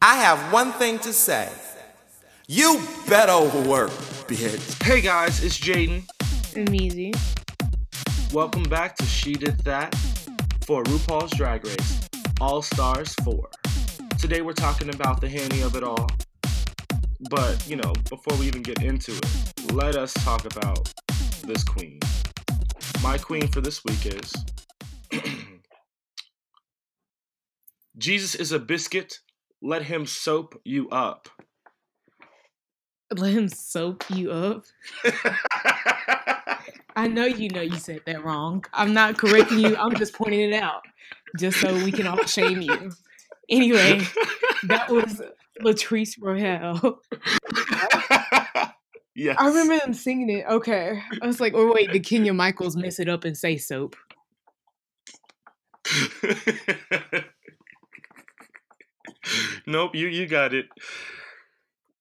I have one thing to say. You better work, bitch. Hey guys, it's Jaden. I'm easy. Welcome back to She Did That for RuPaul's Drag Race All Stars 4. Today we're talking about the Henny of it all. But, you know, before we even get into it, let us talk about this queen. My queen for this week is Jesus is a biscuit, let him soap you up. Let him soap you up. I know you know you said that wrong. I'm not correcting you. I'm just pointing it out, just so we can all shame you. Anyway, that was Latrice Royale. yes. I remember them singing it. Okay, I was like, oh wait, did Kenya Michaels mess it up and say soap? nope, you you got it.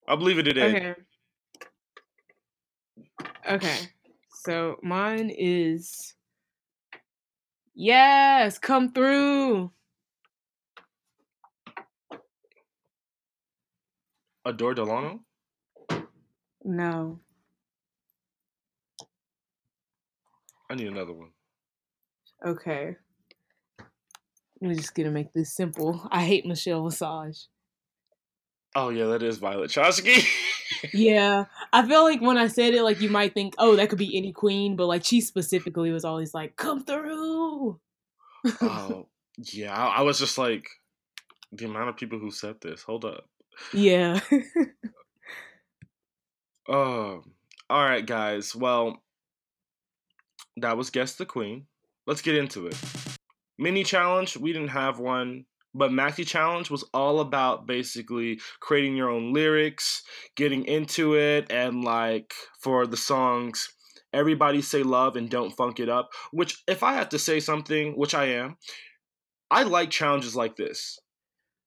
I believe it today. Okay. Okay. So mine is Yes, come through. Adore Delano? No. I need another one. Okay. We're just gonna make this simple. I hate Michelle Visage. Oh yeah, that is Violet Chachki. Yeah, I feel like when I said it, like you might think, oh, that could be any queen, but like she specifically was always like, "Come through." oh yeah, I, I was just like, the amount of people who said this. Hold up. yeah. Um. all right, guys. Well, that was guess the queen. Let's get into it. Mini challenge. We didn't have one, but Maxi challenge was all about basically creating your own lyrics, getting into it, and like for the songs. Everybody say love and don't funk it up. Which, if I have to say something, which I am, I like challenges like this.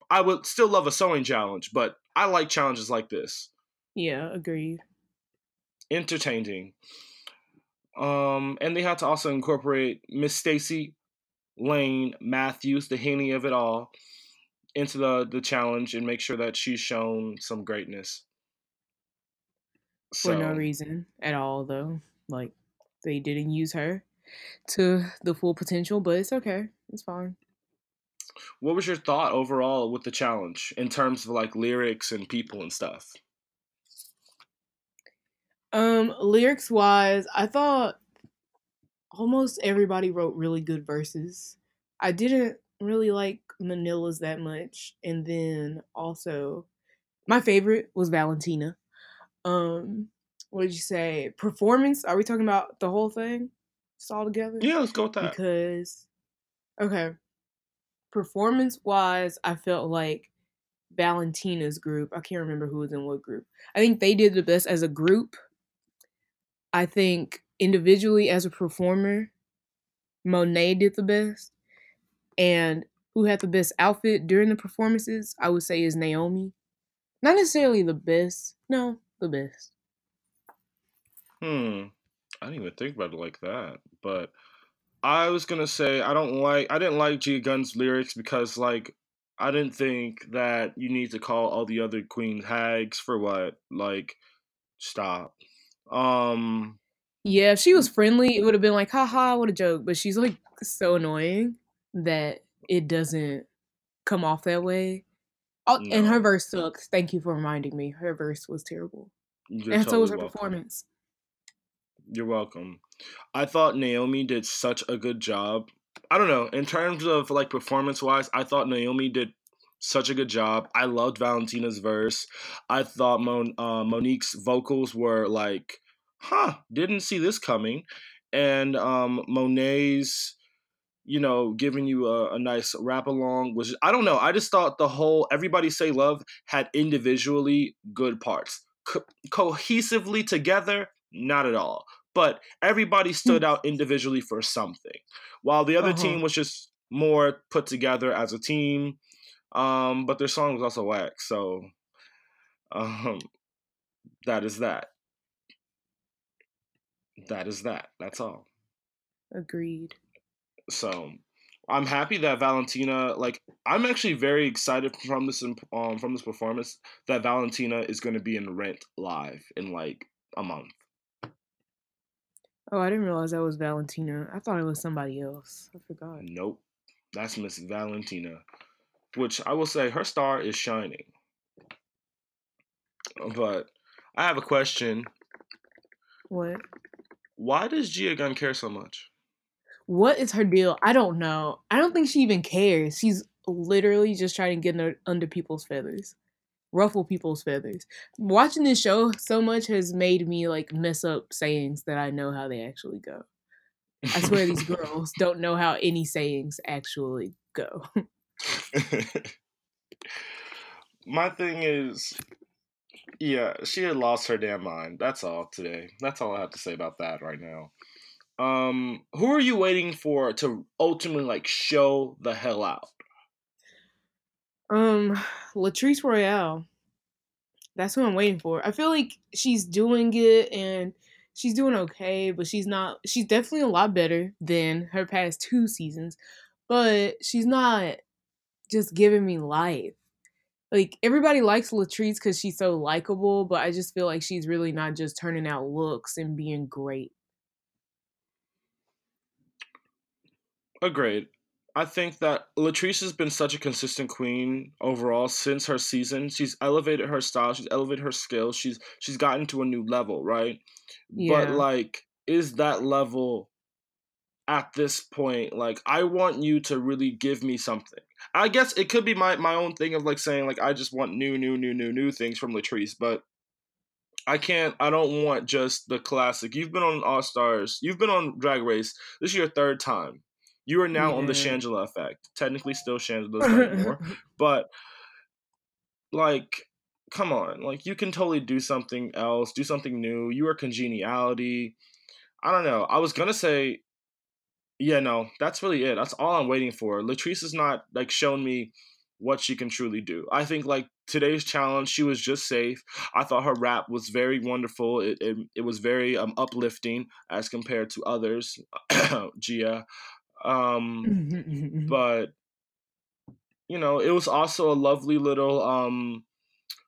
I would still love a sewing challenge, but I like challenges like this. yeah, agreed. entertaining. Um, and they had to also incorporate Miss Stacy Lane Matthews, the Henny of it all, into the the challenge and make sure that she's shown some greatness. For no reason at all, though. Like they didn't use her to the full potential, but it's okay. It's fine. what was your thought overall with the challenge in terms of like lyrics and people and stuff? Um, lyrics wise, I thought almost everybody wrote really good verses. I didn't really like Manila's that much, and then also my favorite was Valentina. Um, what did you say? Performance? Are we talking about the whole thing? Just all together? Yeah, let's go with that. because okay performance wise i felt like valentina's group i can't remember who was in what group i think they did the best as a group i think individually as a performer monet did the best and who had the best outfit during the performances i would say is naomi not necessarily the best no the best Hmm. I didn't even think about it like that. But I was gonna say I don't like I didn't like G Gun's lyrics because like I didn't think that you need to call all the other queens hags for what? Like stop. Um Yeah, if she was friendly, it would have been like, haha, what a joke. But she's like so annoying that it doesn't come off that way. Oh, and her verse sucks. Thank you for reminding me. Her verse was terrible. You're and so was her welcome. performance. You're welcome. I thought Naomi did such a good job. I don't know, in terms of like performance wise, I thought Naomi did such a good job. I loved Valentina's verse. I thought Mon- uh, Monique's vocals were like, huh, didn't see this coming. And um, Monet's, you know, giving you a, a nice rap along was, I don't know. I just thought the whole Everybody Say Love had individually good parts. Co- cohesively together, not at all. But everybody stood out individually for something, while the other Uh-huh. team was just more put together as a team. Um, but their song was also whack, so um, that is that. That is that. That's all. Agreed. So, I'm happy that Valentina, like, I'm actually very excited from this um from this performance that Valentina is going to be in Rent live in like a month. Oh, I didn't realize that was Valentina. I thought it was somebody else. I forgot. Nope, that's Miss Valentina, which I will say her star is shining. But I have a question. What? Why does Gia Gunn care so much? What is her deal? I don't know. I don't think she even cares. She's literally just trying to get under, under people's feathers, ruffle people's feathers. Watching this show so much has made me like mess up sayings that I know how they actually go. I swear these girls don't know how any sayings actually go. My thing is, yeah, she had lost her damn mind. That's all today. That's all I have to say about that right now. Um, who are you waiting for to ultimately like show the hell out? Um, Latrice Royale. That's who I'm waiting for. I feel like she's doing it and she's doing okay, but she's not. She's definitely a lot better than her past two seasons, but she's not just giving me life. Like everybody likes Latrice because she's so likable, but I just feel like she's really not just turning out looks and being great. Agreed. I think that Latrice has been such a consistent queen overall since her season. She's elevated her style, she's elevated her skills, she's she's gotten to a new level, right? Yeah. But like, is that level at this point? Like, I want you to really give me something. I guess it could be my my own thing of like saying like I just want new, new, new, new, new things from Latrice, but I can't. I don't want just the classic. You've been on All Stars. You've been on Drag Race. This is your third time. You are now on the Yeah. Shangela effect. Technically, still Shangela's not anymore, but like, come on. Like, you can totally do something else. Do something new. You are congeniality. I don't know. I was gonna say, yeah, no, that's really it. That's all I'm waiting for. Latrice has not like shown me what she can truly do. I think like today's challenge, she was just safe. I thought her rap was very wonderful. It it, it was very um uplifting as compared to others. Gia. Um but you know, it was also a lovely little um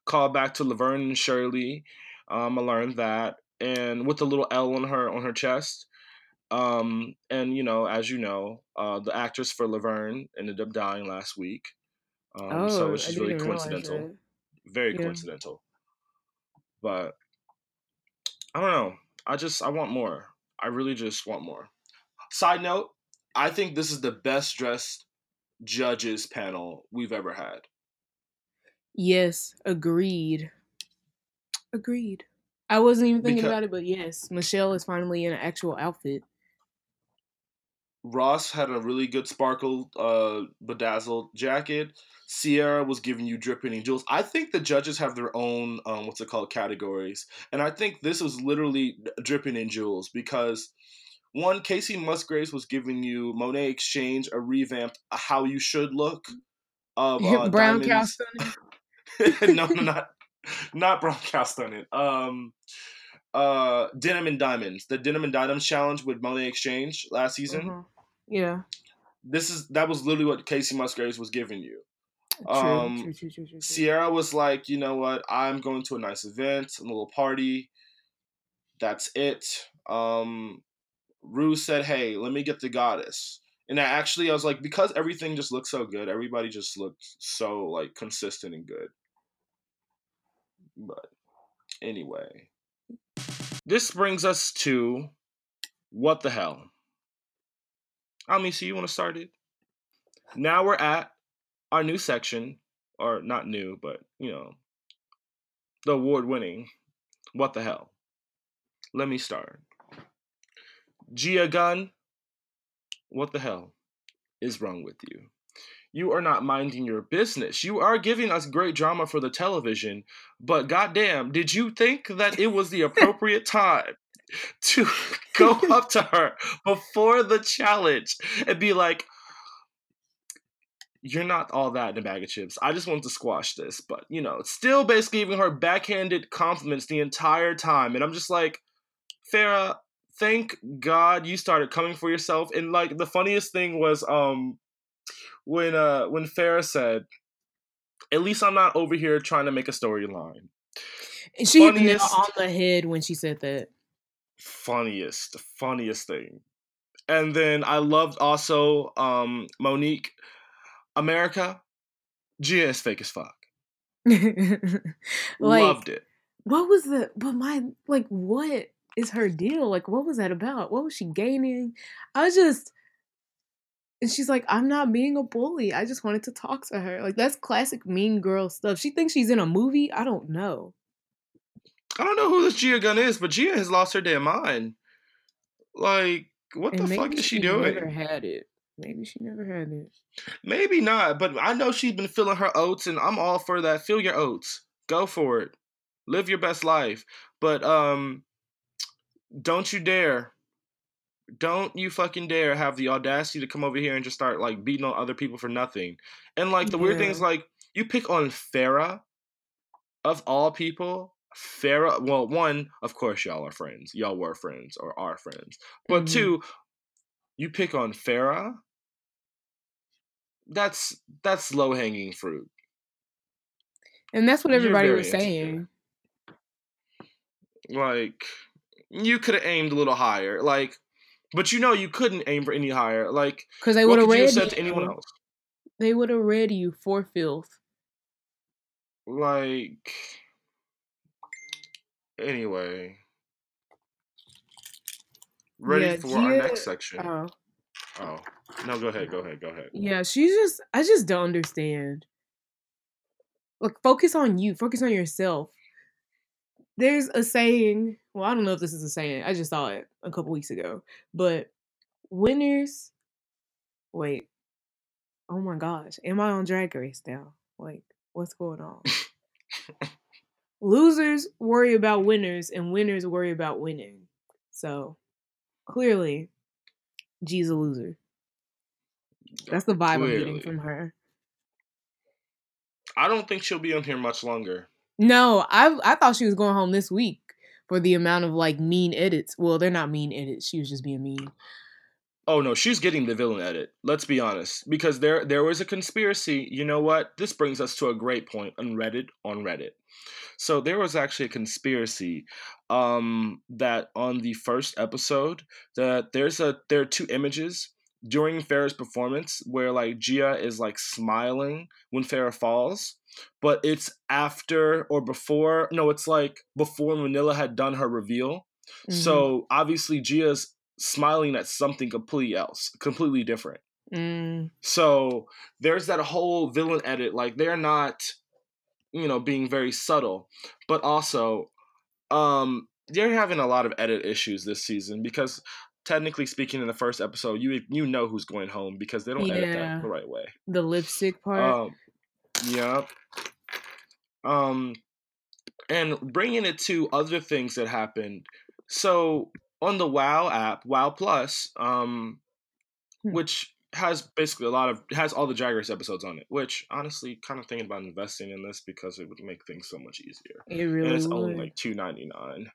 callback to Laverne and Shirley. Um, I learned that, and with the little L on her on her chest. Um, and you know, as you know, uh, the actress for Laverne ended up dying last week. Um, so oh, it's just really coincidental, very Yeah. coincidental. But I don't know. I just I want more. I really just want more. Side note, I think this is the best dressed judges panel we've ever had. Yes, agreed. Agreed. I wasn't even thinking Because about it, but yes, Michelle is finally in an actual outfit. Ross had a really good sparkle, uh, bedazzled jacket. Sierra was giving you dripping in jewels. I think the judges have their own, um, what's it called, categories, and I think this was literally dripping in jewels because one, Kacey Musgraves was giving you Monét X Change a revamped "How You Should Look" of uh, Brown cow diamonds. stunning. no, no, not not brown cow stunning. Um, uh, denim and diamonds. The denim and diamonds challenge with Monét X Change last season. Uh-huh. Yeah. this is that was literally what Kacey Musgraves was giving you. True. Um, true. True. True. True. Sierra was like, you know what? I'm going to a nice event, a little party. That's it. Um, Rue said, "Hey, let me get the goddess." And I actually, I was like, because everything just looked so good, everybody just looked so like consistent and good. But anyway, this brings us to what the hell. Ami, so you want to start it? Now we're at our new section, or not new, but you know, the award winning. What the hell? Let me start. Gia Gunn, what the hell is wrong with you? You are not minding your business. You are giving us great drama for the television, but goddamn, did you think that it was the appropriate time to go up to her before the challenge and be like, you're not all that in a bag of chips. I just want to squash this, but you know, still basically giving her backhanded compliments the entire time. And I'm just like, Farrah, thank God you started coming for yourself. And like the funniest thing was um when uh when Farrah said, "At least I'm not over here trying to make a storyline." And she hit the nail on the head when she said that. Funniest, funniest thing. And then I loved also um Monique, America, Gia is fake as fuck. like Loved it. what was the but my like what is her deal? Like what was that about? What was she gaining? I was just and she's like, I'm not being a bully. I just wanted to talk to her. Like that's classic mean girl stuff. She thinks she's in a movie. I don't know. I don't know who this Gia Gunn is, but Gia has lost her damn mind. Like, what and the fuck is she, she doing? never had it. Maybe she never had it. Maybe not, but I know she's been feeling her oats, and I'm all for that. Feel your oats. Go for it. Live your best life. But um, don't you dare. Don't you fucking dare have the audacity to come over here and just start like beating on other people for nothing. And like the weird thing is like you pick on Farrah of all people. Farrah, well, one, of course, y'all are friends. Y'all were friends or are friends. But Mhm. two, you pick on Farrah. That's that's low hanging fruit. And that's what everybody very was insecure. saying. Like you could have aimed a little higher. Like, but you know you couldn't aim for any higher. Like, Because they would have you read said to anyone you. else? They would have read you for filth. Like, anyway. Ready Yeah, for our next section. Oh. oh no, go ahead, go ahead, go ahead. Yeah, she's just I just don't understand. Like focus on you, focus on yourself. There's a saying, well, I don't know if this is a saying. I just saw it a couple weeks ago. But winners wait. Oh my gosh. Am I on drag race now? Like, what's going on? Losers worry about winners and winners worry about winning. So clearly, G's a loser. That's the vibe I'm getting from her. I don't think she'll be on here much longer. No, I I thought she was going home this week for the amount of like mean edits. Well, they're not mean edits. She was just being mean. Oh no, she's getting the villain edit. Let's be honest, because there there was a conspiracy. You know what? This brings us to a great point on Reddit. On Reddit, so there was actually a conspiracy um, that on the first episode that there's a there are two images during Farrah's performance where like Gia is like smiling when Farrah falls, but it's after or before. No, it's like before Manila had done her reveal. Mhm. So obviously Gia's smiling at something completely else, completely different. Mm, So there's that whole villain edit. Like they're not, you know, being very subtle, but also, um, they're having a lot of edit issues this season because technically speaking, in the first episode, you you know who's going home because they don't edit that the right way. the lipstick part. Um, yeah. Um, and bringing it to other things that happened. So on the WoW app, WoW Plus, um, Hmm. which has basically a lot of has all the Drag Race episodes on it. Which honestly, kind of thinking about investing in this because it would make things so much easier. it really and it's would. only like two ninety nine.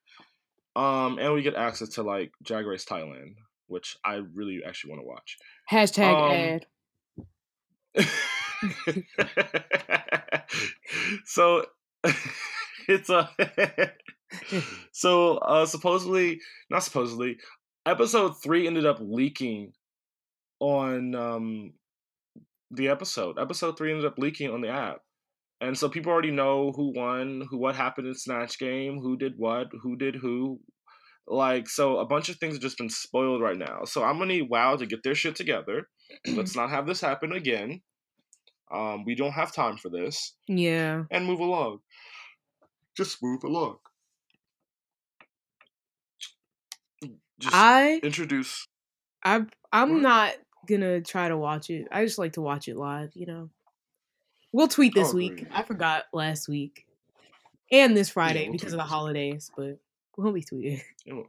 Um, and we get access to like Drag Race Thailand, which I really actually want to watch. Hashtag um, ad. so it's a so uh supposedly not supposedly episode three ended up leaking on um the episode. Episode three ended up leaking on the app. And so people already know who won who what happened in snatch game who did what who did who. Like so a bunch of things have just been spoiled right now. So i'm gonna need wow to get their shit together. Let's not have this happen again. Um we don't have time for this. Yeah. and move along. Just move along. Just I introduce I I'm What? not gonna try to watch it. I just like to watch it live, you know. We'll tweet this Oh, week. agreed. I forgot last week. And this Friday we'll because of the holidays, but we'll be tweeting. it,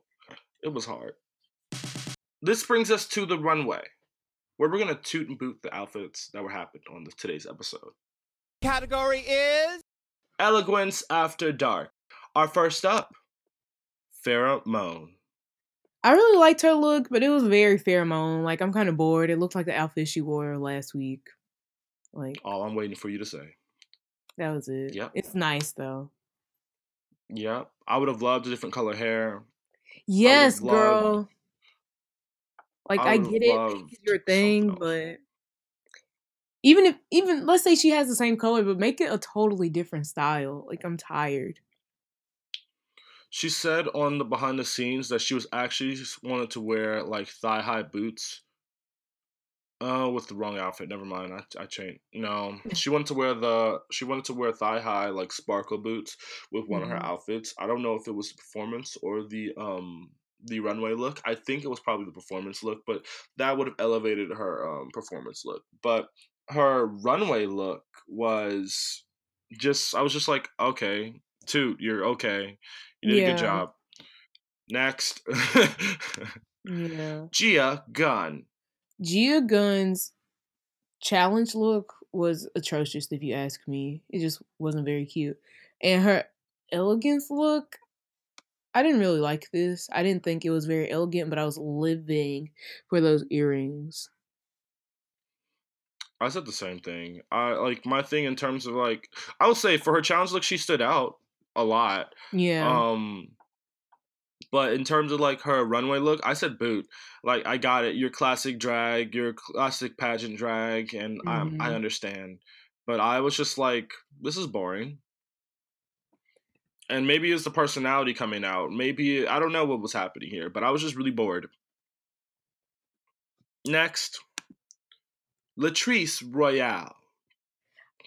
it was hard this brings us to the runway where we're gonna toot and boot the outfits that were happened on the, today's episode Category is eloquence after dark our first up Farrah Moan I really liked her look, but it was very Farrah Moan. Like I'm kind of bored. It looked like the outfit she wore last week. Like All I'm waiting for you to say. that was it. Yep. It's nice though. Yeah, I would have loved a different color hair. Yes, loved- girl. Like I I, get it, it's your thing, but even if even let's say she has the same color, but make it a totally different style. Like I'm tired. She said on the behind the scenes that she was actually just wanted to wear like thigh high boots. Oh, with the wrong outfit. Never mind. I I changed. No, she wanted to wear the she wanted to wear thigh high like sparkle boots with one of her Mhm. outfits. I don't know if it was the performance or the um the runway look. I think it was probably the performance look, but that would have elevated her um performance look. But her runway look was just I was just like, okay, toot, you're okay. You did a good job. Next. Yeah. Gia Gunn. Gia Gunn's challenge look was atrocious, if you ask me. It just wasn't very cute. And her elegance look, I didn't really like this. I didn't think it was very elegant, but I was living for those earrings. I said the same thing. I like my thing in terms of like I would say for her challenge look she stood out a lot. Yeah. Um but in terms of like her runway look, I said boot. Like I got it. Your classic drag, your classic pageant drag, and I I Mhm. understand. But I was just like, this is boring. And maybe it's the personality coming out. Maybe I don't know what was happening here, but I was just really bored. Next, Latrice Royale.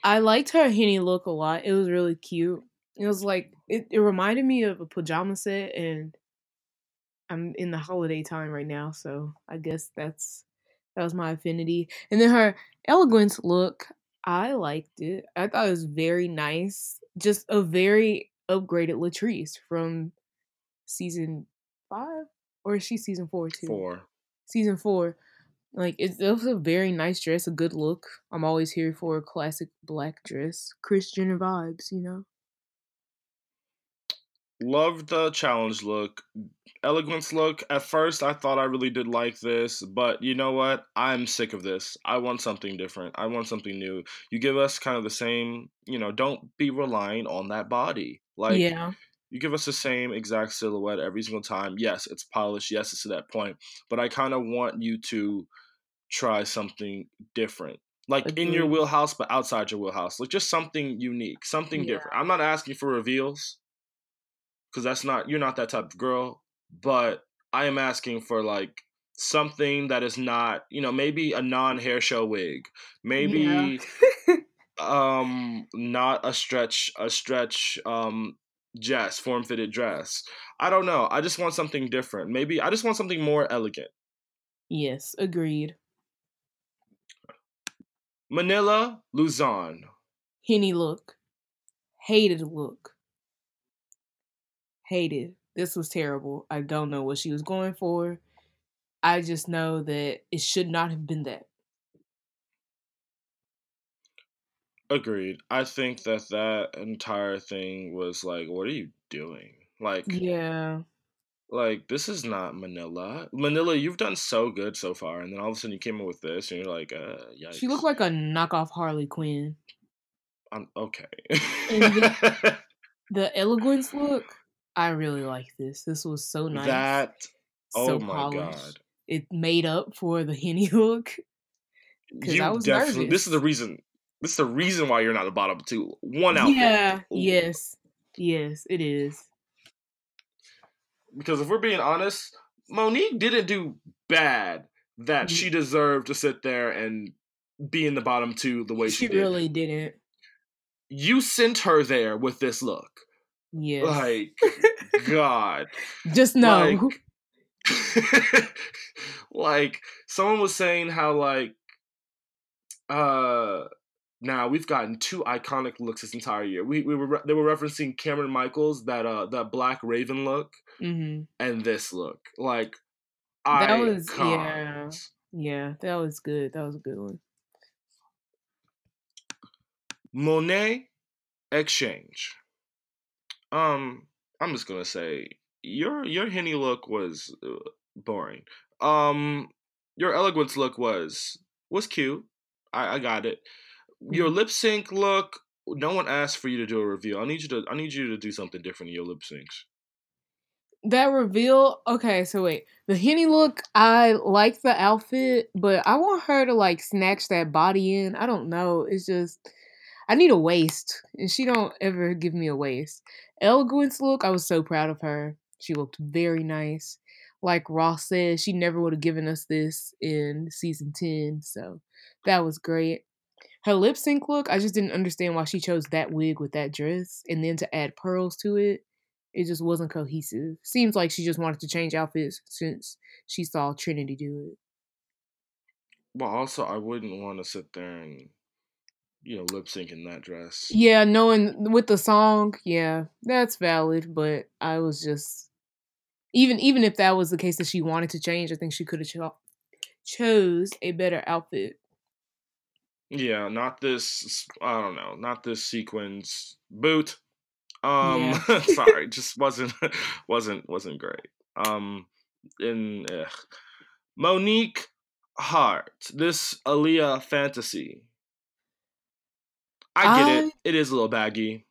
I liked her henny look a lot. It was really cute. It was like it, it reminded me of a pajama set and I'm in the holiday time right now, so I guess that's that was my affinity. And then her elegance look, I liked it. I thought it was very nice. Just a very upgraded Latrice from season five. Or is she season four too? Four. season four. Like it, it was a very nice dress, a good look. I'm always here for a classic black dress, Christian vibes, you know. Loved the challenge look. Elegance look. At first, I thought I really did like this, but you know what? I'm sick of this. I want something different. I want something new. You give us kind of the same, you know, don't be relying on that body. Like, yeah, you give us the same exact silhouette every single time. Yes, it's polished. Yes, it's to that point. But I kind of want you to try something different. Like in your wheelhouse, but outside your wheelhouse. Like just something unique, something Yeah. different. I'm not asking for reveals because that's not, you're not that type of girl. But I am asking for like something that is not, you know, maybe a non hair show wig. Maybe Yeah. um not a stretch a stretch um dress form fitted dress i don't know i just want something different maybe i just want something more elegant yes, agreed. manila luzon Henny look, hated look, hated. This was terrible. I don't know what she was going for. I just know that it should not have been that. agreed i think that that entire thing was like what are you doing like Yeah, like this is not manila manila you've done so good so far and then all of a sudden you came in with this and you're like uh yikes she looked like a knockoff Harley Quinn. I'm, okay The elegance look, I really like this. This was so nice. that oh so my polished. god It made up for the henny look. you I was definitely this is the reason this is the reason why you're not a bottom two one outfit Yeah, Ooh. yes, yes, it is. because if we're being honest monique didn't do bad that mm. she deserved to sit there and be in the bottom two the way she, She did really didn't. you sent her there with this look Yes. like god Just know. like like someone was saying how like uh now we've gotten two iconic looks this entire year. We we were re- they were referencing Kameron Michaels that uh that Black Raven look hmm and this look like I That was- yeah. Yeah, that was good. That was a good one. Monet Exchange. Um, I'm just gonna say your your henny look was uh, boring. Um, your elegance look was was cute. I, I got it. your Mhm. lip sync look. No one asked for you to do a review. I need you to. I need you to do something different in your lip syncs. That reveal, okay, so wait. The Henny look, I like the outfit, but I want her to like snatch that body in. I don't know. It's just I need a waist, and she don't ever give me a waist. Eloquence look, I was so proud of her. She looked very nice. Like Ross said, she never would have given us this in season 10, so that was great. Her lip sync look, I just didn't understand why she chose that wig with that dress and then to add pearls to it. It just wasn't cohesive. Seems like she just wanted to change outfits since she saw Trinity do it. Well, also, I wouldn't want to sit there and you know lip syncing that dress. Yeah, knowing with the song, yeah, that's valid, but I was just even even if that was the case that she wanted to change, I think she could have cho- chose a better outfit. Yeah, not this. I don't know. Not this sequence boot. Um, Yeah. sorry, just wasn't wasn't wasn't great. Um, in ugh. Monique Heart, this Aaliyah fantasy. I get it. It is a little baggy.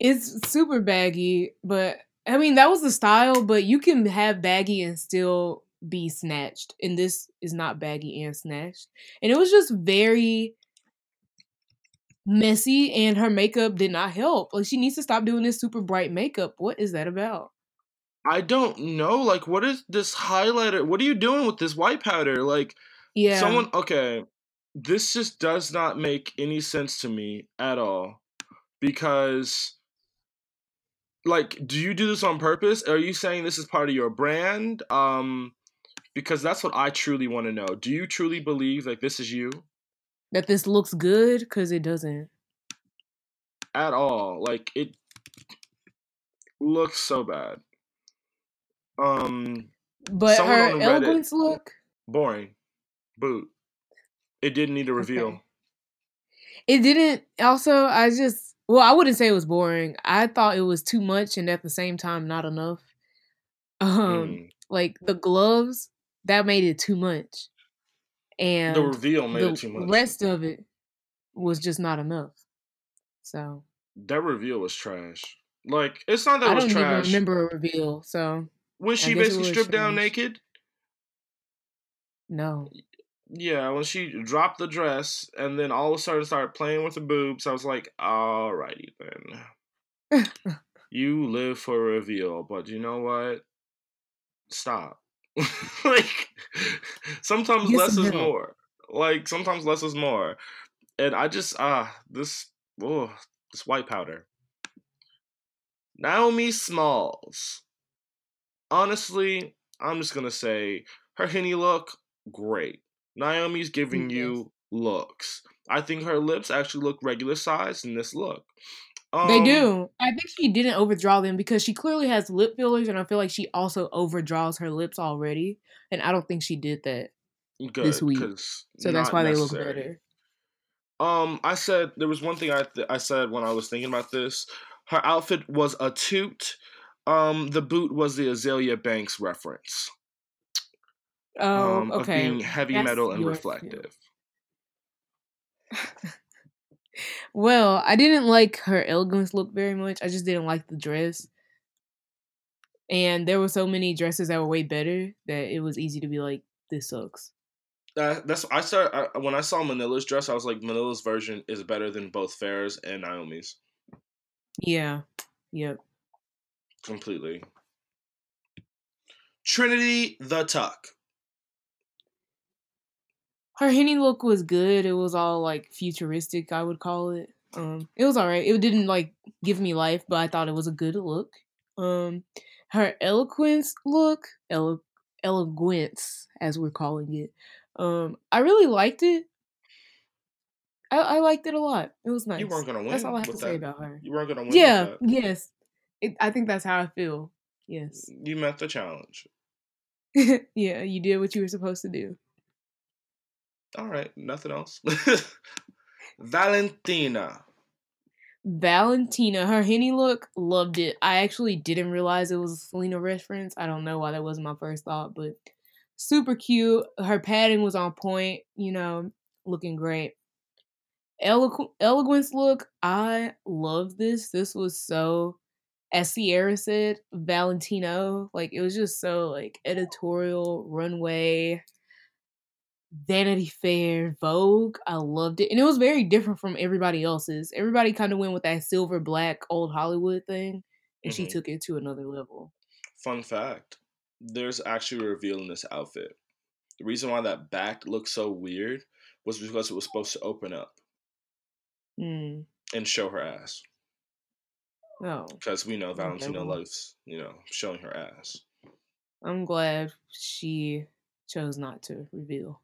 It's super baggy, but I mean that was the style, but you can have baggy and still be snatched. And this is not baggy and snatched. And it was just very messy and her makeup did not help. Like she needs to stop doing this super bright makeup. What is that about? I don't know. Like, what is this highlighter? What are you doing with this white powder? Like, Yeah. someone. Okay, this just does not make any sense to me at all. Because, like, do you do this on purpose? Are you saying this is part of your brand? Um, because that's what I truly want to know. Do you truly believe like this is you that this looks good because it doesn't. at all? Like, it looks so bad. Um, But her eloquence look, boring. Boot. It didn't need a reveal. Okay. it didn't. Also, I just well, I wouldn't say it was boring. I thought it was too much and at the same time not enough. Um, Mm. like the gloves that made it too much, and The reveal made the it too much. The rest of it was just not enough. So that reveal was trash. Like it's not that it I was don't even remember a reveal. So when she basically stripped down naked. no, Yeah, when she dropped the dress and then all of a sudden started playing with the boobs, I was like, alrighty then. you live for reveal, but you know what? Stop. like sometimes less is more. Like sometimes less is more. And I just ah this oh this white powder. Naomi Smalls. Honestly, I'm just gonna say her henny look, great. Naomi's giving Yes. you looks. I think her lips actually look regular size in this look. They Um, do. I think she didn't overdraw them because she clearly has lip fillers, and I feel like she also overdraws her lips already. And I don't think she did that. Good, this week, So that's why they look necessary. better. Um, I said there was one thing I th- I said when I was thinking about this. Her outfit was a toot. Um, the boot was the Azealia Banks reference. Oh, um, of being heavy That's metal and reflective. Well, I didn't like her elegance look very much. I just didn't like the dress. And there were so many dresses that were way better that it was easy to be like, this sucks. That, that's I started I, when I saw Manila's dress. I was like, Manila's version is better than both Farrah's and Naomi's Yeah. Yep. completely. Trinity the Tuck. Her henny look was good. It was all like futuristic, I would call it. Um, it was alright. It didn't like give me life, but I thought it was a good look. Um, her eloquence look, elo- eloquence as we're calling it. Um, I really liked it. I, I liked it a lot. It was nice. You weren't gonna win. That's all I have to with say about her. You weren't gonna win. Yeah. that. Yes. It, I think that's how I feel. Yes. You met the challenge. yeah. You did what you were supposed to do. All right, nothing else. Valentina. Valentina, her henny look, loved it. I actually didn't realize it was a Selena reference. I don't know why that wasn't my first thought, but super cute. Her padding was on point, you know, looking great. Eloqu- eloquence look, I love this. This was so, as Sierra said, Valentino. Like it was just so like editorial runway, Vanity Fair, Vogue. I loved it, and it was very different from everybody else's. Everybody kind of went with that silver black old Hollywood thing, and she Mhm. took it to another level. Fun fact: There's actually a reveal in this outfit. The reason why that back looked so weird was because it was supposed to open up Hmm. and show her ass. Oh, Because we know Okay, Valentina well. loves, you know, showing her ass. I'm glad she chose not to reveal.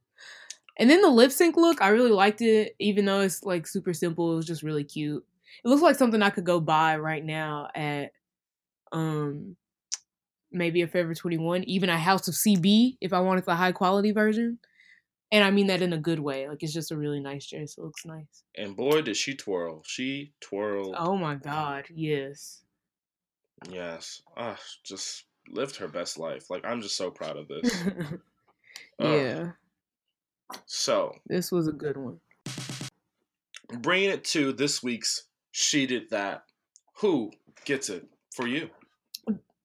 And then the lip sync look, I really liked it, even though it's like super simple. It was just really cute. It looks like something I could go buy right now at um maybe a Forever 21, even a House of CB if I wanted the high quality version. And I mean that in a good way. Like it's just a really nice dress. It looks nice. And boy, did she twirl. She twirled. Oh my god, yes. Yes. Ah, just lived her best life. Like, I'm just so proud of this. Yeah, So, this was a good one. bringing it to this week's She Did That. Who gets it for you?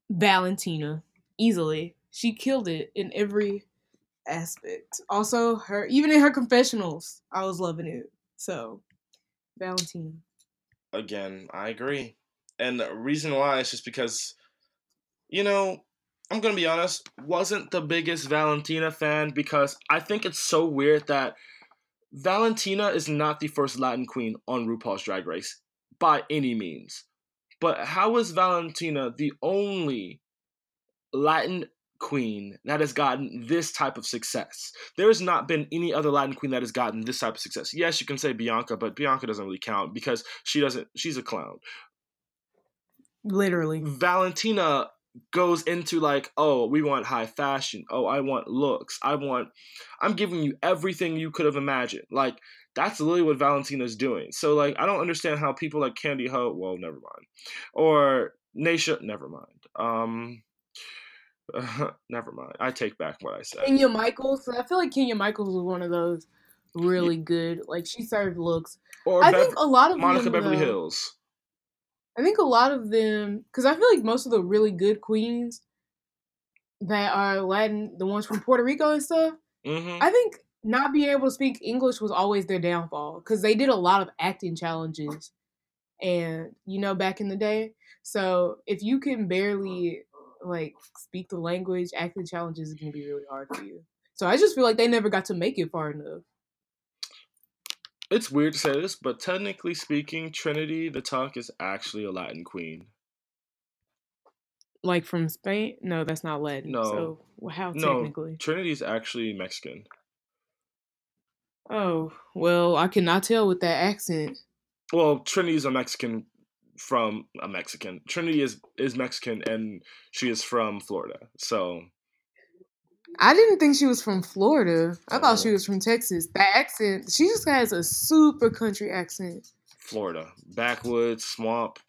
Valentina easily. She killed it in every aspect. Also, her even in her confessionals, I was loving it. So, Valentina. Again, I agree. And the reason why is just because, you know, I'm to be honest, wasn't the biggest Valentina fan because I think it's so weird that Valentina is not the first Latin queen on RuPaul's Drag Race by any means. But how is Valentina the only Latin queen that has gotten this type of success? There has not been any other Latin queen that has gotten this type of success. Yes, you can say Bianca, but Bianca doesn't really count because she doesn't she's a clown. Literally. Valentina goes into like, oh, we want high fashion. Oh, I want looks. I want I'm giving you everything you could have imagined. Like that's literally what Valentina's doing. So like I don't understand how people like Kandy Ho, well, never mind. Or Naysha, never mind. Um uh, never mind. I take back what I said. Kenya Michaels. I feel like Kenya Michaels was one of those really good. Like she served looks. Or I Bev- think a lot of Monica Beverly though- Hillz. I think a lot of them, because I feel like most of the really good queens that are Latin, the ones from Puerto Rico and stuff, hmm I think not being able to speak English was always their downfall because they did a lot of acting challenges, and you know back in the day. So if you can barely like speak the language, acting challenges is gonna be really hard for you. So I just feel like they never got to make it far enough. It's weird to say this, but technically speaking, Trinity the Tuck is actually a Latin queen. Like from Spain? No, that's not Latin. No. So how No, technically? Trinity is actually Mexican. Oh well, I cannot tell with that accent. Well, Trinity is a Mexican from a Mexican. Trinity is is Mexican and she is from Florida. So I didn't think she was from Florida. I thought she Oh. was from Texas. That accent, she just has a super country accent. Florida, backwoods, swamp,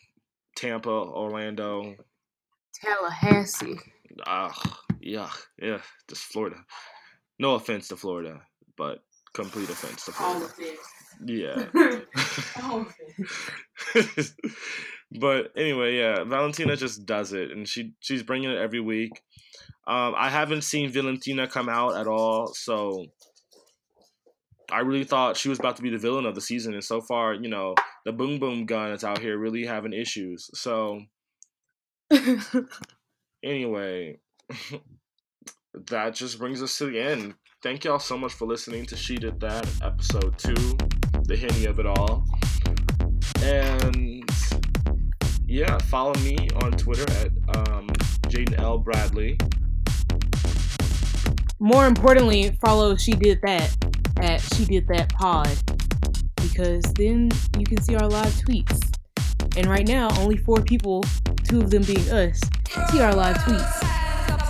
Tampa, Orlando. Tallahassee. Ah, yeah, yeah, just Florida. No offense to Florida, but complete offense to All Florida. it. Yeah. All. but anyway, yeah, Valentina just does it, and she she's bringing it every week. Um, I haven't seen Valentina come out at all, so I really thought she was about to be the villain of the season, and so far, you know, the boom boom gun is out here really having issues. So anyway, that just brings us to the end. Thank y'all so much for listening to She Did That, episode two, the Henny of it all. And yeah, follow me on Twitter at um, Jaden L. Bradley. More importantly, follow She Did That at She Did That Pod because then you can see our live tweets. And right now, only four people, two of them being us, see our live tweets.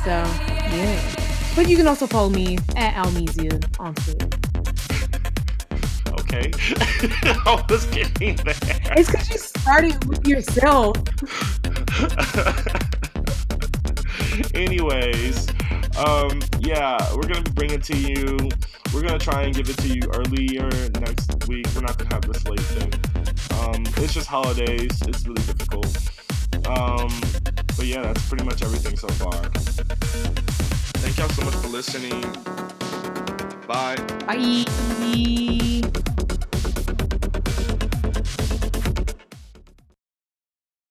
So, yeah. But you can also follow me at Almesia on Twitter. Okay. I was getting there. It's because you started with yourself. Anyways, um, yeah, we're gonna be bringing to you we're gonna try and give it to you earlier next week. We're not gonna have this late thing. Um, it's just holidays. It's really difficult. Um, but yeah, that's pretty much everything so far. Thank y'all so much for listening. Bye. Bye.